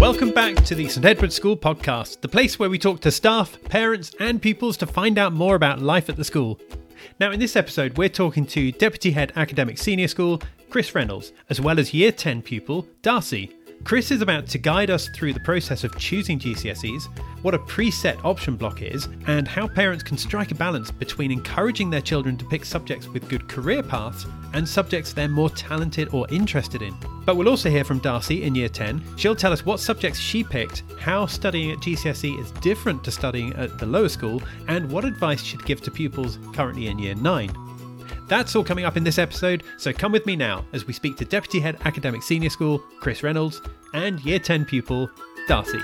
Welcome back to the St Edward School podcast, the place where we talk to staff, parents, and pupils to find out more about life at the school. Now, in this episode, we're talking to Deputy Head Academic Senior School, Chris Reynolds, as well as Year 10 pupil, Darcy. Chris is about to guide us through the process of choosing GCSEs, what a preset option block is, and how parents can strike a balance between encouraging their children to pick subjects with good career paths and subjects they're more talented or interested in. But we'll also hear from Darcy in year 10. She'll tell us what subjects she picked, how studying at GCSE is different to studying at the lower school, and what advice she'd give to pupils currently in year 9. That's all coming up in this episode, so come with me now as we speak to Deputy Head Academic Senior School, Chris Reynolds, and Year 10 pupil, Darcy.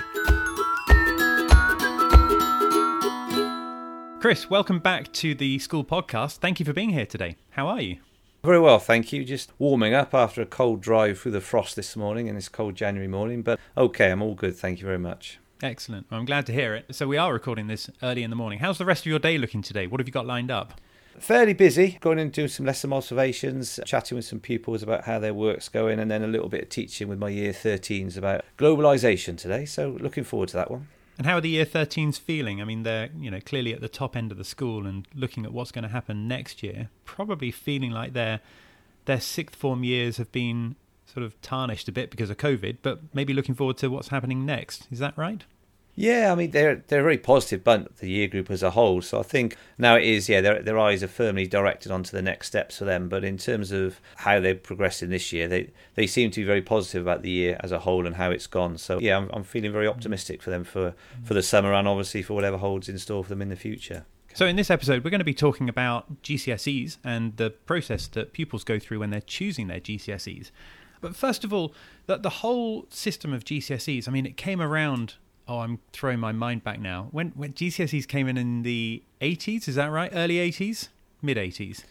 Chris, welcome back to the school podcast. Thank you for being here today. How are you? Very well, thank you. Just warming up after a cold drive through the frost this morning in this cold January morning, but okay, I'm all good. Thank you very much. Excellent. Well, I'm glad to hear it. So, we are recording this early in the morning. How's the rest of your day looking today? What have you got lined up? Fairly busy, going and doing some lesson observations, chatting with some pupils about how their work's going, and then a little bit of teaching with my year 13s about globalisation today. So looking forward to that one. And how are the year 13s feeling? I mean, they're you know clearly at the top end of the school and looking at what's going to happen next year. Probably feeling like their their sixth form years have been sort of tarnished a bit because of COVID, but maybe looking forward to what's happening next. Is that right? Yeah, I mean they're they're very positive bunch, the year group as a whole. So I think now it is, yeah, their their eyes are firmly directed onto the next steps for them. But in terms of how they're progressing this year, they they seem to be very positive about the year as a whole and how it's gone. So yeah, I'm I'm feeling very optimistic for them for for the summer and obviously for whatever holds in store for them in the future. So, in this episode, we're going to be talking about GCSEs and the process that pupils go through when they're choosing their GCSEs. But first of all, the, the whole system of GCSEs, I mean, it came around oh, I'm throwing my mind back now. When when GCSEs came in in the 80s, is that right? Early 80s, mid 80s.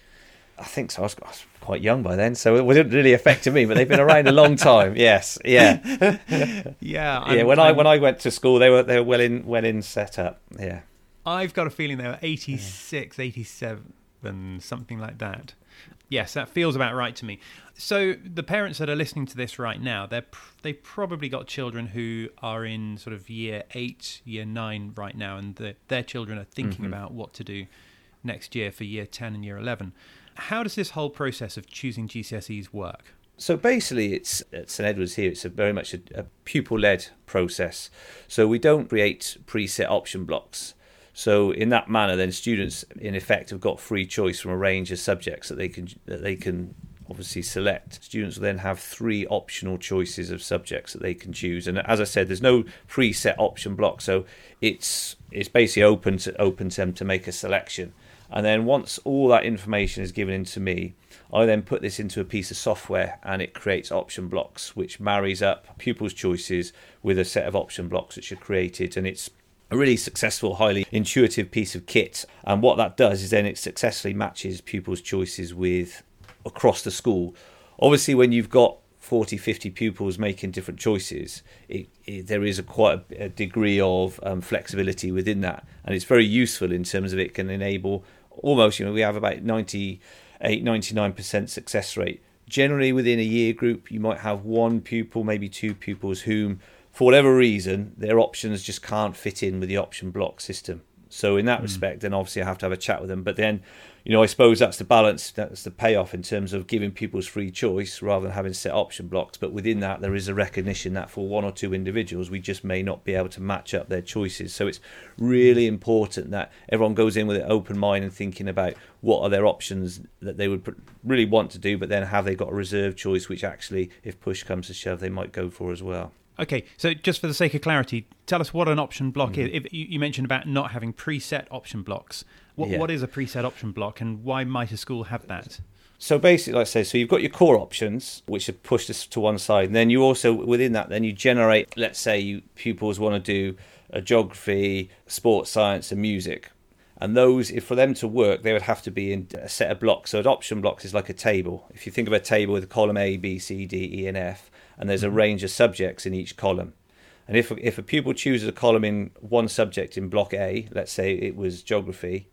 I think so. I was, I was, quite young by then, so it wasn't really affecting me. But they've been around a long time. Yes, yeah, yeah, I'm, yeah. When I'm, i when I went to school, they were they were well in well in set up. Yeah, I've got a feeling they were 86, yeah. 87, something like that. Yes, that feels about right to me. So the parents that are listening to this right now, they're they've probably got children who are in sort of year eight, year nine right now, and the, their children are thinking mm-hmm. about what to do next year for year ten and year eleven. How does this whole process of choosing GCSEs work? So basically, it's at St Edward's here. It's a very much a, a pupil-led process. So we don't create preset option blocks. So in that manner, then students in effect have got free choice from a range of subjects that they can that they can obviously select. Students will then have three optional choices of subjects that they can choose. And as I said, there's no preset option block, so it's it's basically open to open to them to make a selection. And then once all that information is given into me, I then put this into a piece of software and it creates option blocks, which marries up pupils' choices with a set of option blocks which are created. And it's a really successful, highly intuitive piece of kit. And what that does is then it successfully matches pupils' choices with across the school. Obviously, when you've got 40, 50 pupils making different choices, it, it, there is a quite a, a degree of um, flexibility within that. And it's very useful in terms of it can enable almost, you know, we have about 98, 99% success rate. Generally, within a year group, you might have one pupil, maybe two pupils, whom for whatever reason, their options just can't fit in with the option block system. So in that mm. respect, then obviously I have to have a chat with them. But then, you know, I suppose that's the balance, that's the payoff in terms of giving people's free choice rather than having set option blocks. But within that, there is a recognition that for one or two individuals, we just may not be able to match up their choices. So it's really important that everyone goes in with an open mind and thinking about what are their options that they would really want to do, but then have they got a reserve choice, which actually, if push comes to shove, they might go for as well. Okay, so just for the sake of clarity, tell us what an option block mm. is. If you mentioned about not having preset option blocks. What, yeah. what is a preset option block, and why might a school have that? So basically, like I say, so you've got your core options, which are pushed to one side, and then you also within that, then you generate. Let's say you pupils want to do a geography, sports science, and music, and those, if for them to work, they would have to be in a set of blocks. So an option blocks is like a table. If you think of a table with a column A, B, C, D, E, and F, and there's a range of subjects in each column. And if if a pupil chooses a column in one subject in block A, let's say it was geography,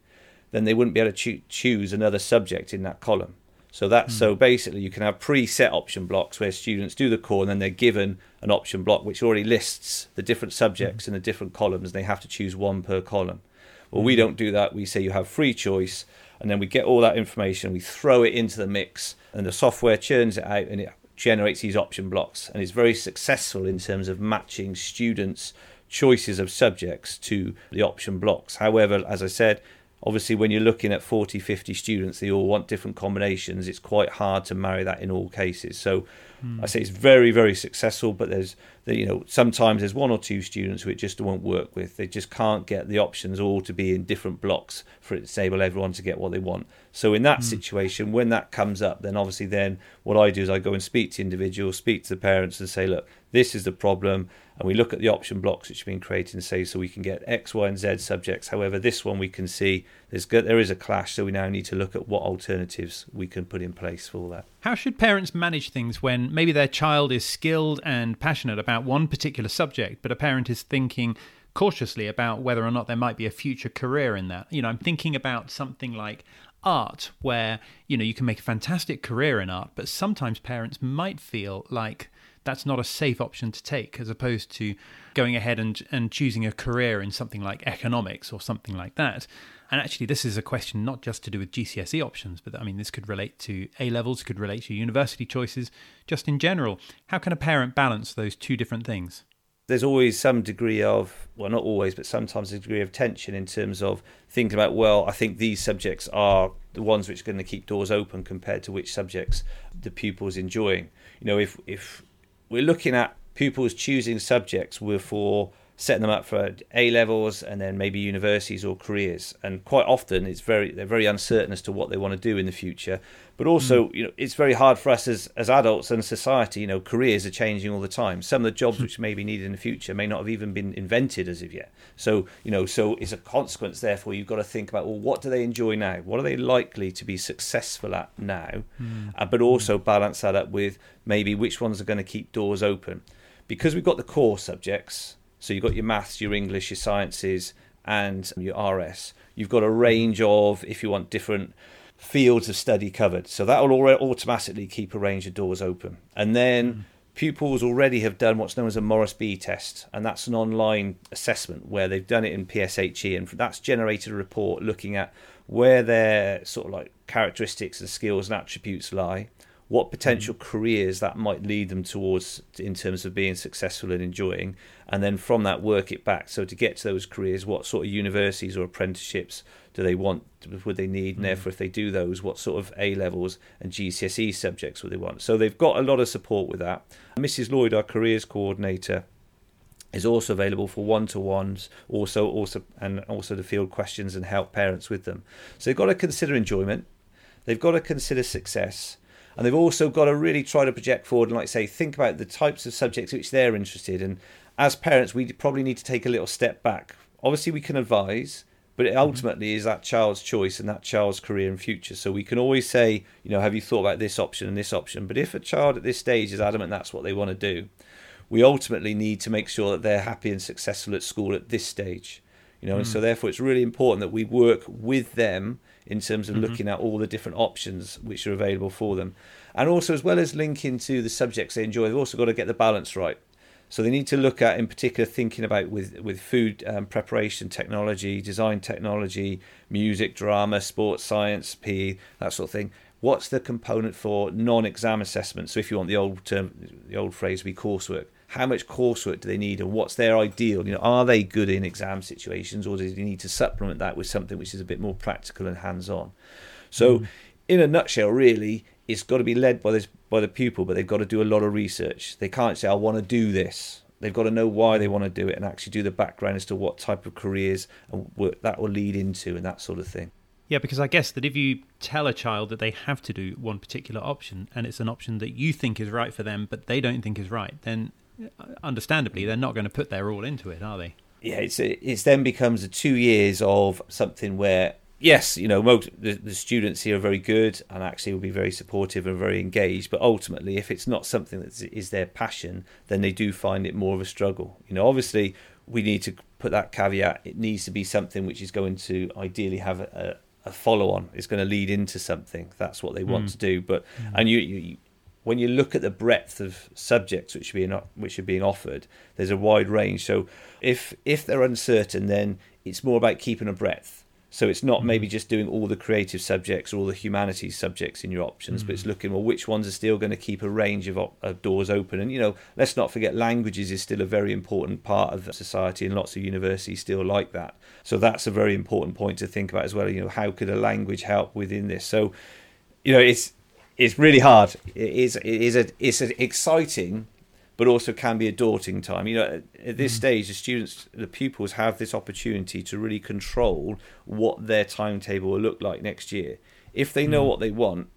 then they wouldn't be able to cho- choose another subject in that column. So that's mm. so basically you can have preset option blocks where students do the core and then they're given an option block which already lists the different subjects mm. in the different columns. And they have to choose one per column. Well, we hmm. don't do that. We say you have free choice, and then we get all that information, we throw it into the mix, and the software churns it out and it generates these option blocks. And is very successful in terms of matching students' choices of subjects to the option blocks. However, as I said, obviously when you're looking at 40 50 students they all want different combinations it's quite hard to marry that in all cases so mm. i say it's very very successful but there's the, you know sometimes there's one or two students who it just won't work with they just can't get the options all to be in different blocks for it to enable everyone to get what they want so in that mm. situation when that comes up then obviously then what i do is i go and speak to individuals speak to the parents and say look this is the problem and we look at the option blocks which have been created and say so we can get X, Y, and Z subjects. However, this one we can see there's there is a clash, so we now need to look at what alternatives we can put in place for that. How should parents manage things when maybe their child is skilled and passionate about one particular subject, but a parent is thinking cautiously about whether or not there might be a future career in that? You know, I'm thinking about something like art where you know you can make a fantastic career in art but sometimes parents might feel like that's not a safe option to take as opposed to going ahead and, and choosing a career in something like economics or something like that. And actually, this is a question not just to do with GCSE options, but I mean, this could relate to A levels, could relate to university choices, just in general. How can a parent balance those two different things? There's always some degree of, well, not always, but sometimes a degree of tension in terms of thinking about, well, I think these subjects are the ones which are going to keep doors open compared to which subjects the pupil's enjoying. You know, if if we're looking at pupils choosing subjects were for setting them up for A levels and then maybe universities or careers. And quite often, it's very they're very uncertain as to what they want to do in the future. But also, mm. you know, it's very hard for us as as adults and society. You know, careers are changing all the time. Some of the jobs which may be needed in the future may not have even been invented as of yet. So, you know, so it's a consequence. Therefore, you've got to think about well, what do they enjoy now? What are they likely to be successful at now? Mm. Uh, but also balance that up with maybe which ones are going to keep doors open. Because we've got the core subjects, so you've got your maths, your English, your sciences, and your RS. You've got a range of, if you want, different fields of study covered. So that will automatically keep a range of doors open. And then mm. pupils already have done what's known as a Morrisby test, and that's an online assessment where they've done it in PSHE, and that's generated a report looking at where their sort of like characteristics and skills and attributes lie what potential mm-hmm. careers that might lead them towards in terms of being successful and enjoying, and then from that work it back. So to get to those careers, what sort of universities or apprenticeships do they want? Would they need? And mm. therefore, if they do those, what sort of A levels and GCSE subjects would they want? So they've got a lot of support with that. Mrs. Lloyd, our careers coordinator, is also available for one-to-ones also also and also to field questions and help parents with them so they've got to consider enjoyment they've got to consider success and they've also got to really try to project forward and, like say, think about the types of subjects which they're interested in. And as parents, we probably need to take a little step back. Obviously, we can advise, but it mm-hmm. ultimately is that child's choice and that child's career and future. So we can always say, you know, have you thought about this option and this option? But if a child at this stage is adamant that's what they want to do, we ultimately need to make sure that they're happy and successful at school at this stage. You know, mm. and so mm. therefore it's really important that we work with them in terms of mm-hmm. looking at all the different options which are available for them. And also, as well as linking to the subjects they enjoy, they've also got to get the balance right. So they need to look at, in particular, thinking about with with food um, preparation technology, design technology, music, drama, sports science, PE, that sort of thing. What's the component for non-exam assessment? So if you want the old term, the old phrase, be coursework how much coursework do they need and what's their ideal? You know are they good in exam situations or do they need to supplement that with something which is a bit more practical and hands-on? So mm. in a nutshell really it's got to be led by this by the pupil but they've got to do a lot of research. They can't say i want to do this. They've got to know why they want to do it and actually do the background as to what type of careers and what that will lead into and that sort of thing yeah, because I guess that if you tell a child that they have to do one particular option and it's an option that you think is right for them, but they don't think is right, then uh, understandably, they're not going to put their all into it, are they? Yeah, it's it's then becomes a two years of something where yes, you know, most, the, the students here are very good and actually will be very supportive and very engaged. But ultimately, if it's not something that is their passion, then they do find it more of a struggle. You know, obviously, we need to put that caveat. It needs to be something which is going to ideally have a, a follow on. is going to lead into something. That's what they want Mm. to do. But and you, you, you when you look at the breadth of subjects which are being which are being offered, there's a wide range. So if if they're uncertain, then it's more about keeping a breadth. So it's not maybe mm-hmm. just doing all the creative subjects or all the humanities subjects in your options, but it's mm-hmm. looking well which ones are still going to keep a range of, op- of doors open. And you know, let's not forget languages is still a very important part of society, and lots of universities still like that. So that's a very important point to think about as well. You know, how could a language help within this? So, you know, it's it's really hard. It is it is a it's an exciting but also can be a daunting time. You know, at, at this hmm. stage, the students, the pupils have this opportunity to really control what their timetable will look like next year. If they know hmm. what they want,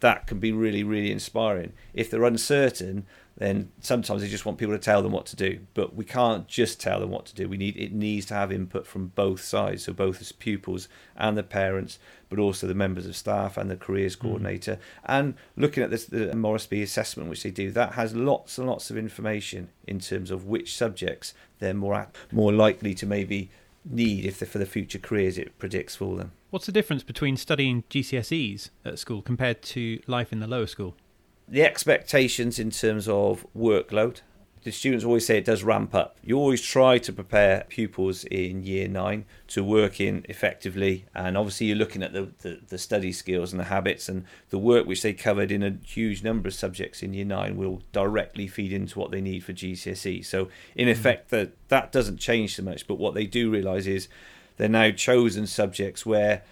that can be really, really inspiring. If they're uncertain, then sometimes they just want people to tell them what to do. But we can't just tell them what to do. We need it needs to have input from both sides, so both as pupils and the parents, but also the members of staff and the careers hmm. coordinator. And looking at this, the Morrisby assessment, which they do, that has lots and lots of information in terms of which subjects they're more at, more likely to maybe need if for the future careers it predicts for them. What's the difference between studying GCSEs at school compared to life in the lower school? The expectations in terms of workload. The students always say it does ramp up. You always try to prepare pupils in year nine to work in effectively, and obviously you're looking at the, the, the study skills and the habits and the work which they covered in a huge number of subjects in year nine will directly feed into what they need for GCSE. So in mm-hmm. effect, that that doesn't change so much. But what they do realise is they're now chosen subjects where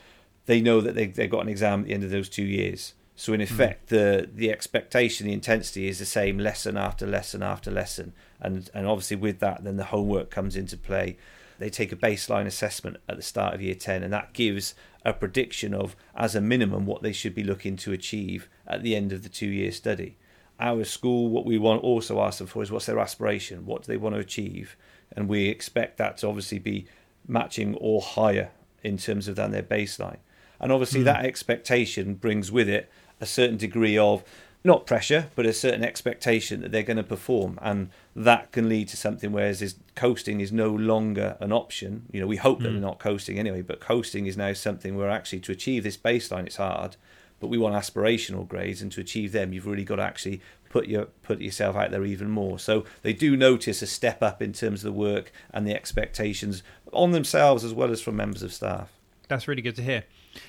they know that they they've got an exam at the end of those two years. So in hmm. effect, the the expectation, the intensity is the same lesson after lesson after lesson, and and obviously with that, then the homework comes into play. They take a baseline assessment at the start of year ten, and that gives a prediction of, as a minimum, what they should be looking to achieve at the end of the two year study. Our school, what we want also ask them for is what's their aspiration, what do they want to achieve, and we expect that to obviously be matching or higher in terms of than their baseline. And obviously, hmm. that expectation brings with it a certain degree of not pressure, but a certain expectation that they're going to perform, and that can lead to something. Whereas is coasting is no longer an option. You know, we hope that hmm. they're not coasting anyway, but coasting is now something where actually to achieve this baseline, it's hard, but we want aspirational grades, and to achieve them, you've really got to actually put your put yourself out there even more. So they do notice a step up in terms of the work and the expectations on themselves as well as from members of staff. That's really good to hear.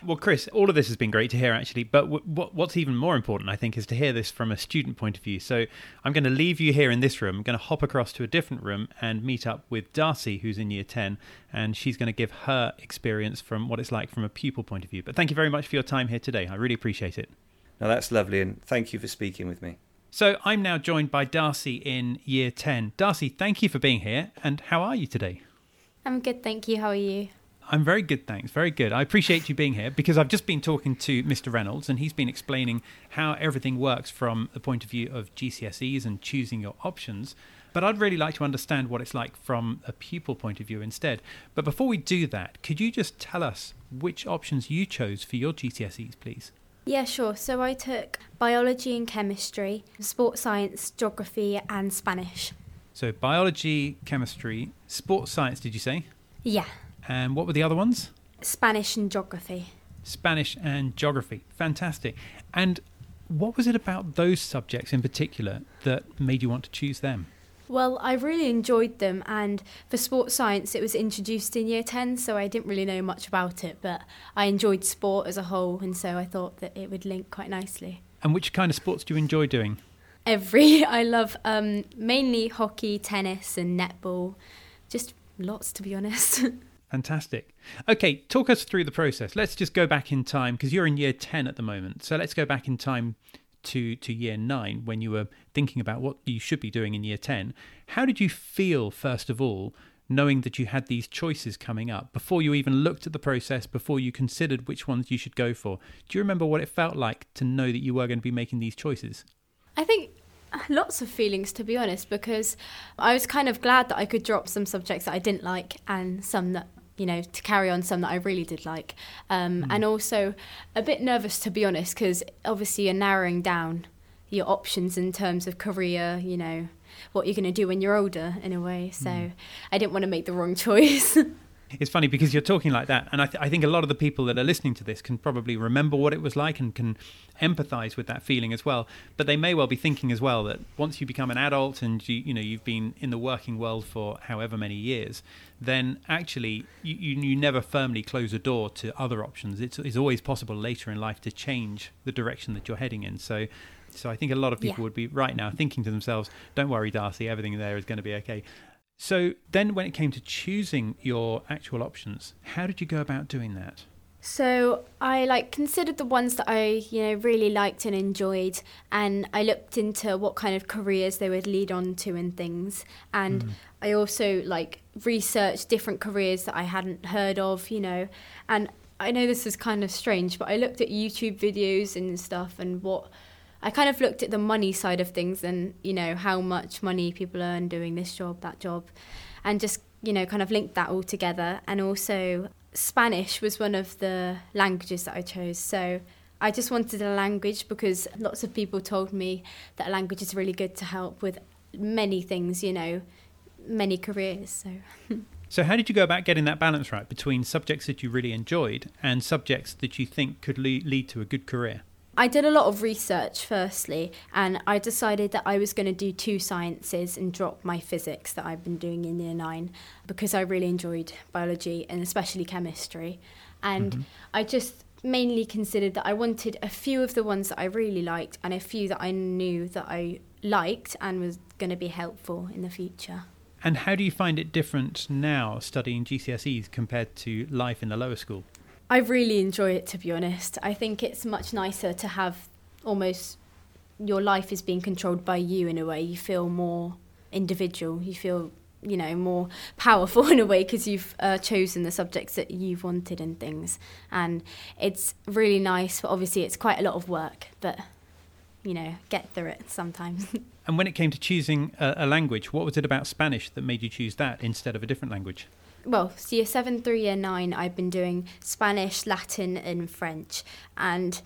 Well, Chris, all of this has been great to hear, actually. But w- what, what's even more important, I think, is to hear this from a student point of view. So I'm going to leave you here in this room. I'm going to hop across to a different room and meet up with Darcy, who's in year 10, and she's going to give her experience from what it's like from a pupil point of view. But thank you very much for your time here today. I really appreciate it. Now that's lovely, and thank you for speaking with me. So I'm now joined by Darcy in year 10. Darcy, thank you for being here. And how are you today? I'm good, thank you. How are you? I'm very good, thanks. Very good. I appreciate you being here because I've just been talking to Mr. Reynolds and he's been explaining how everything works from the point of view of GCSEs and choosing your options. But I'd really like to understand what it's like from a pupil point of view instead. But before we do that, could you just tell us which options you chose for your GCSEs, please? Yeah, sure. So I took biology and chemistry, sports science, geography, and Spanish. So, biology, chemistry, sports science, did you say? Yeah, And what were the other ones? Spanish and geography. Spanish and geography. Fantastic. And what was it about those subjects in particular that made you want to choose them? Well, I really enjoyed them, and for sports science, it was introduced in year 10, so I didn't really know much about it, but I enjoyed sport as a whole, and so I thought that it would link quite nicely. And which kind of sports do you enjoy doing? Every, I love um, mainly hockey, tennis, and netball. Just lots, to be honest. Fantastic. Okay, talk us through the process. Let's just go back in time because you're in year 10 at the moment. So let's go back in time to, to year 9 when you were thinking about what you should be doing in year 10. How did you feel, first of all, knowing that you had these choices coming up before you even looked at the process, before you considered which ones you should go for? Do you remember what it felt like to know that you were going to be making these choices? I think uh, lots of feelings to be honest because I was kind of glad that I could drop some subjects that I didn't like and some that you know to carry on some that I really did like. Um, and also a bit nervous to be honest because obviously you're narrowing down your options in terms of career you know what you're going to do when you're older in a way. So I didn't want to make the wrong choice It's funny because you're talking like that, and I, th- I think a lot of the people that are listening to this can probably remember what it was like and can empathize with that feeling as well. But they may well be thinking as well that once you become an adult and you you know you've been in the working world for however many years, then actually you, you, you never firmly close a door to other options. It's, it's always possible later in life to change the direction that you're heading in. So so I think a lot of people Yeah. would be right now thinking to themselves, "Don't worry, Darcy, everything there is going to be okay." So then, when it came to choosing your actual options, how did you go about doing that? So I like considered the ones that I you know really liked and enjoyed, and I looked into what kind of careers they would lead on to and things, and mm. I also like researched different careers that I hadn't heard of, you know, and I know this is kind of strange, but I looked at YouTube videos and stuff and what. I kind of looked at the money side of things and, you know, how much money people earn doing this job, that job, and just, you know, kind of linked that all together. And also, Spanish was one of the languages that I chose. So I just wanted a language because lots of people told me that a language is really good to help with many things, you know, many careers. So So, how did you go about getting that balance right between subjects that you really enjoyed and subjects that you think could le- lead to a good career? I did a lot of research firstly, and I decided that I was going to do two sciences and drop my physics that I've been doing in year nine because I really enjoyed biology and especially chemistry. And mm-hmm. I just mainly considered that I wanted a few of the ones that I really liked and a few that I knew that I liked and was going to be helpful in the future. And how do you find it different now studying GCSEs compared to life in the lower school? I really enjoy it to be honest. I think it's much nicer to have almost your life is being controlled by you in a way. You feel more individual. You feel you know more powerful in a way because you've uh, chosen the subjects that you've wanted and things. And it's really nice. But obviously, it's quite a lot of work. But you know, get through it sometimes. And when it came to choosing a, a language, what was it about Spanish that made you choose that instead of a different language? Well, year seven through year nine, I've been doing Spanish, Latin, and French. And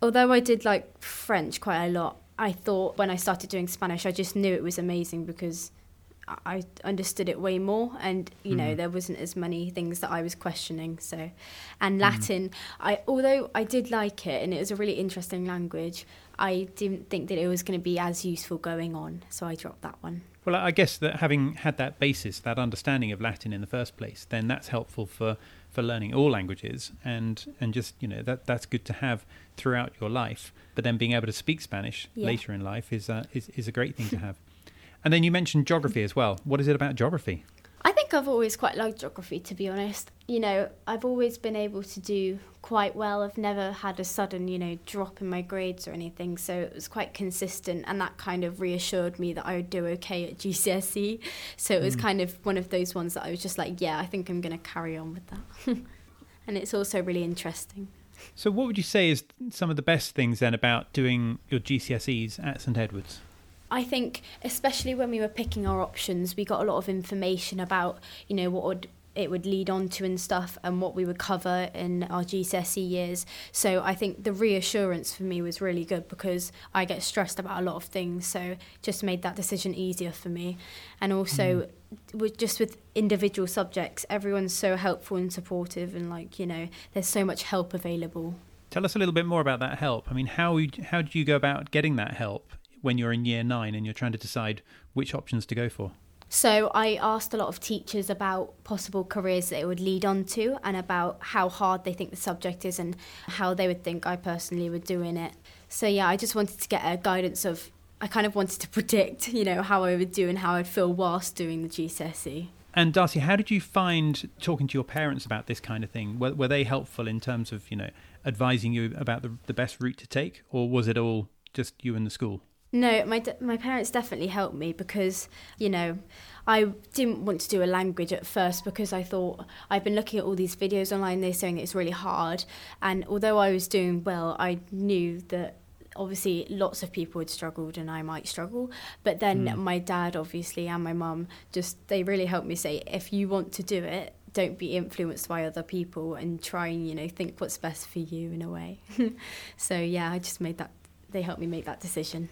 although I did like French quite a lot, I thought when I started doing Spanish, I just knew it was amazing because I- understood it way more, and you know Mhm. there wasn't as many things that I was questioning. So, and Latin, I although I did like it and it was a really interesting language, I didn't think that it was going to be as useful going on, so I dropped that one. Well, I guess that having had that basis, that understanding of Latin in the first place, then that's helpful for, for learning all languages, and and just you know that that's good to have throughout your life. But then being able to speak Spanish Yeah. later in life is uh, is is a great thing to have. And then you mentioned geography as well. What is it about geography? I think I've always quite liked geography, to be honest. You know, I've always been able to do quite well. I've never had a sudden, you know, drop in my grades or anything, so it was quite consistent, and that kind of reassured me that I would do okay at GCSE. So it was hmm. kind of one of those ones that I was just like, yeah, I think I'm going to carry on with that. and it's also really interesting. So, what would you say is some of the best things then about doing your GCSEs at St Edwards? I think, especially when we were picking our options, we got a lot of information about, you know, what would it would lead on to and stuff, and what we would cover in our GCSE years. So I think the reassurance for me was really good because I get stressed about a lot of things. So just made that decision easier for me, and also mm. with just with individual subjects, everyone's so helpful and supportive, and like you know, there's so much help available. Tell us a little bit more about that help. I mean, how how do you go about getting that help when you're in year nine and you're trying to decide which options to go for? So I asked a lot of teachers about possible careers that it would lead on to and about how hard they think the subject is and how they would think I personally would do in it. So yeah, I just wanted to get a guidance of I kind of wanted to predict, you know, how I would do and how I'd feel whilst doing the GCSE. And Darcy, how did you find talking to your parents about this kind of thing? Were, were they helpful in terms of you know advising you about the, the best route to take, or was it all just you and the school? No, my my parents definitely helped me because you know I didn't want to do a language at first because I thought I've been looking at all these videos online. They're saying it's really hard, and although I was doing well, I knew that obviously lots of people had struggled and I might struggle. But then Mm. my dad, obviously, and my mum just they really helped me say if you want to do it. Don't be influenced by other people and try and you know think what's best for you in a way. so yeah, I just made that. They helped me make that decision.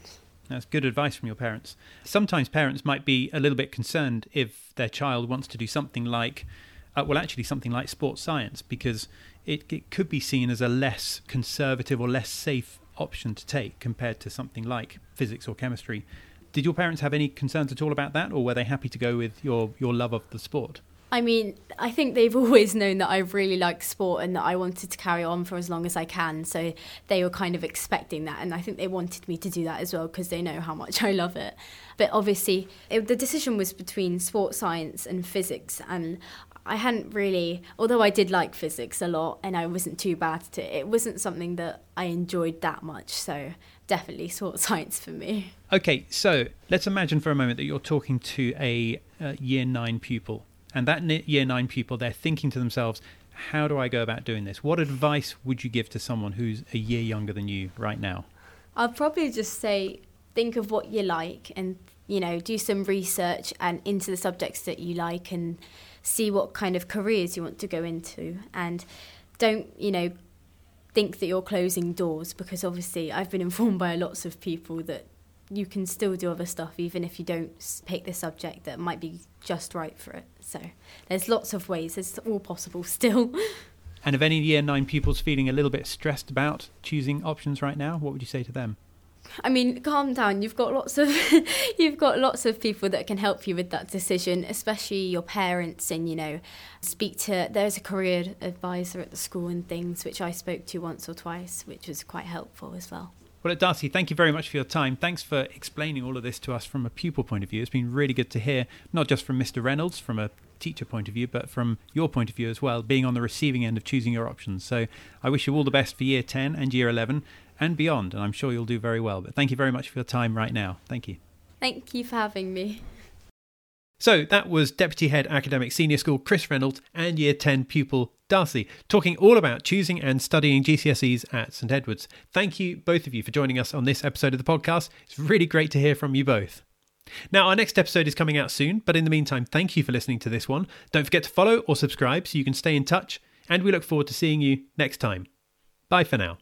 That's good advice from your parents. Sometimes parents might be a little bit concerned if their child wants to do something like uh, well, actually, something like sports science, because it, it could be seen as a less conservative or less safe option to take compared to something like physics or chemistry. Did your parents have any concerns at all about that, or were they happy to go with your, your love of the sport? I mean, I think they've always known that I really like sport and that I wanted to carry on for as long as I can. So they were kind of expecting that. And I think they wanted me to do that as well because they know how much I love it. But obviously, it, the decision was between sports science and physics. And I hadn't really, although I did like physics a lot and I wasn't too bad at it, it wasn't something that I enjoyed that much. So definitely sports science for me. Okay, so let's imagine for a moment that you're talking to a, a year nine pupil. And that year nine pupil, they're thinking to themselves, how do I go about doing this? What advice would you give to someone who's a year younger than you right now? I'll probably just say, think of what you like and, you know, do some research and into the subjects that you like and see what kind of careers you want to go into and don't you know think that you're closing doors because obviously I've been informed by lots of people that you can still do other stuff even if you don't pick the subject that might be just right for it. So there's lots of ways, it's all possible still. And if any year nine pupils feeling a little bit stressed about choosing options right now, what would you say to them? I mean, calm down. You've got lots of you've got lots of people that can help you with that decision, especially your parents and you know, speak to there's a career advisor at the school and things which I spoke to once or twice, which was quite helpful as well. Well, Darcy, thank you very much for your time. Thanks for explaining all of this to us from a pupil point of view. It's been really good to hear, not just from Mr. Reynolds, from a teacher point of view, but from your point of view as well, being on the receiving end of choosing your options. So I wish you all the best for year 10 and year 11 and beyond, and I'm sure you'll do very well. But thank you very much for your time right now. Thank you. Thank you for having me. So that was Deputy Head Academic Senior School Chris Reynolds and Year 10 pupil Darcy talking all about choosing and studying GCSEs at St Edward's. Thank you, both of you, for joining us on this episode of the podcast. It's really great to hear from you both. Now, our next episode is coming out soon, but in the meantime, thank you for listening to this one. Don't forget to follow or subscribe so you can stay in touch, and we look forward to seeing you next time. Bye for now.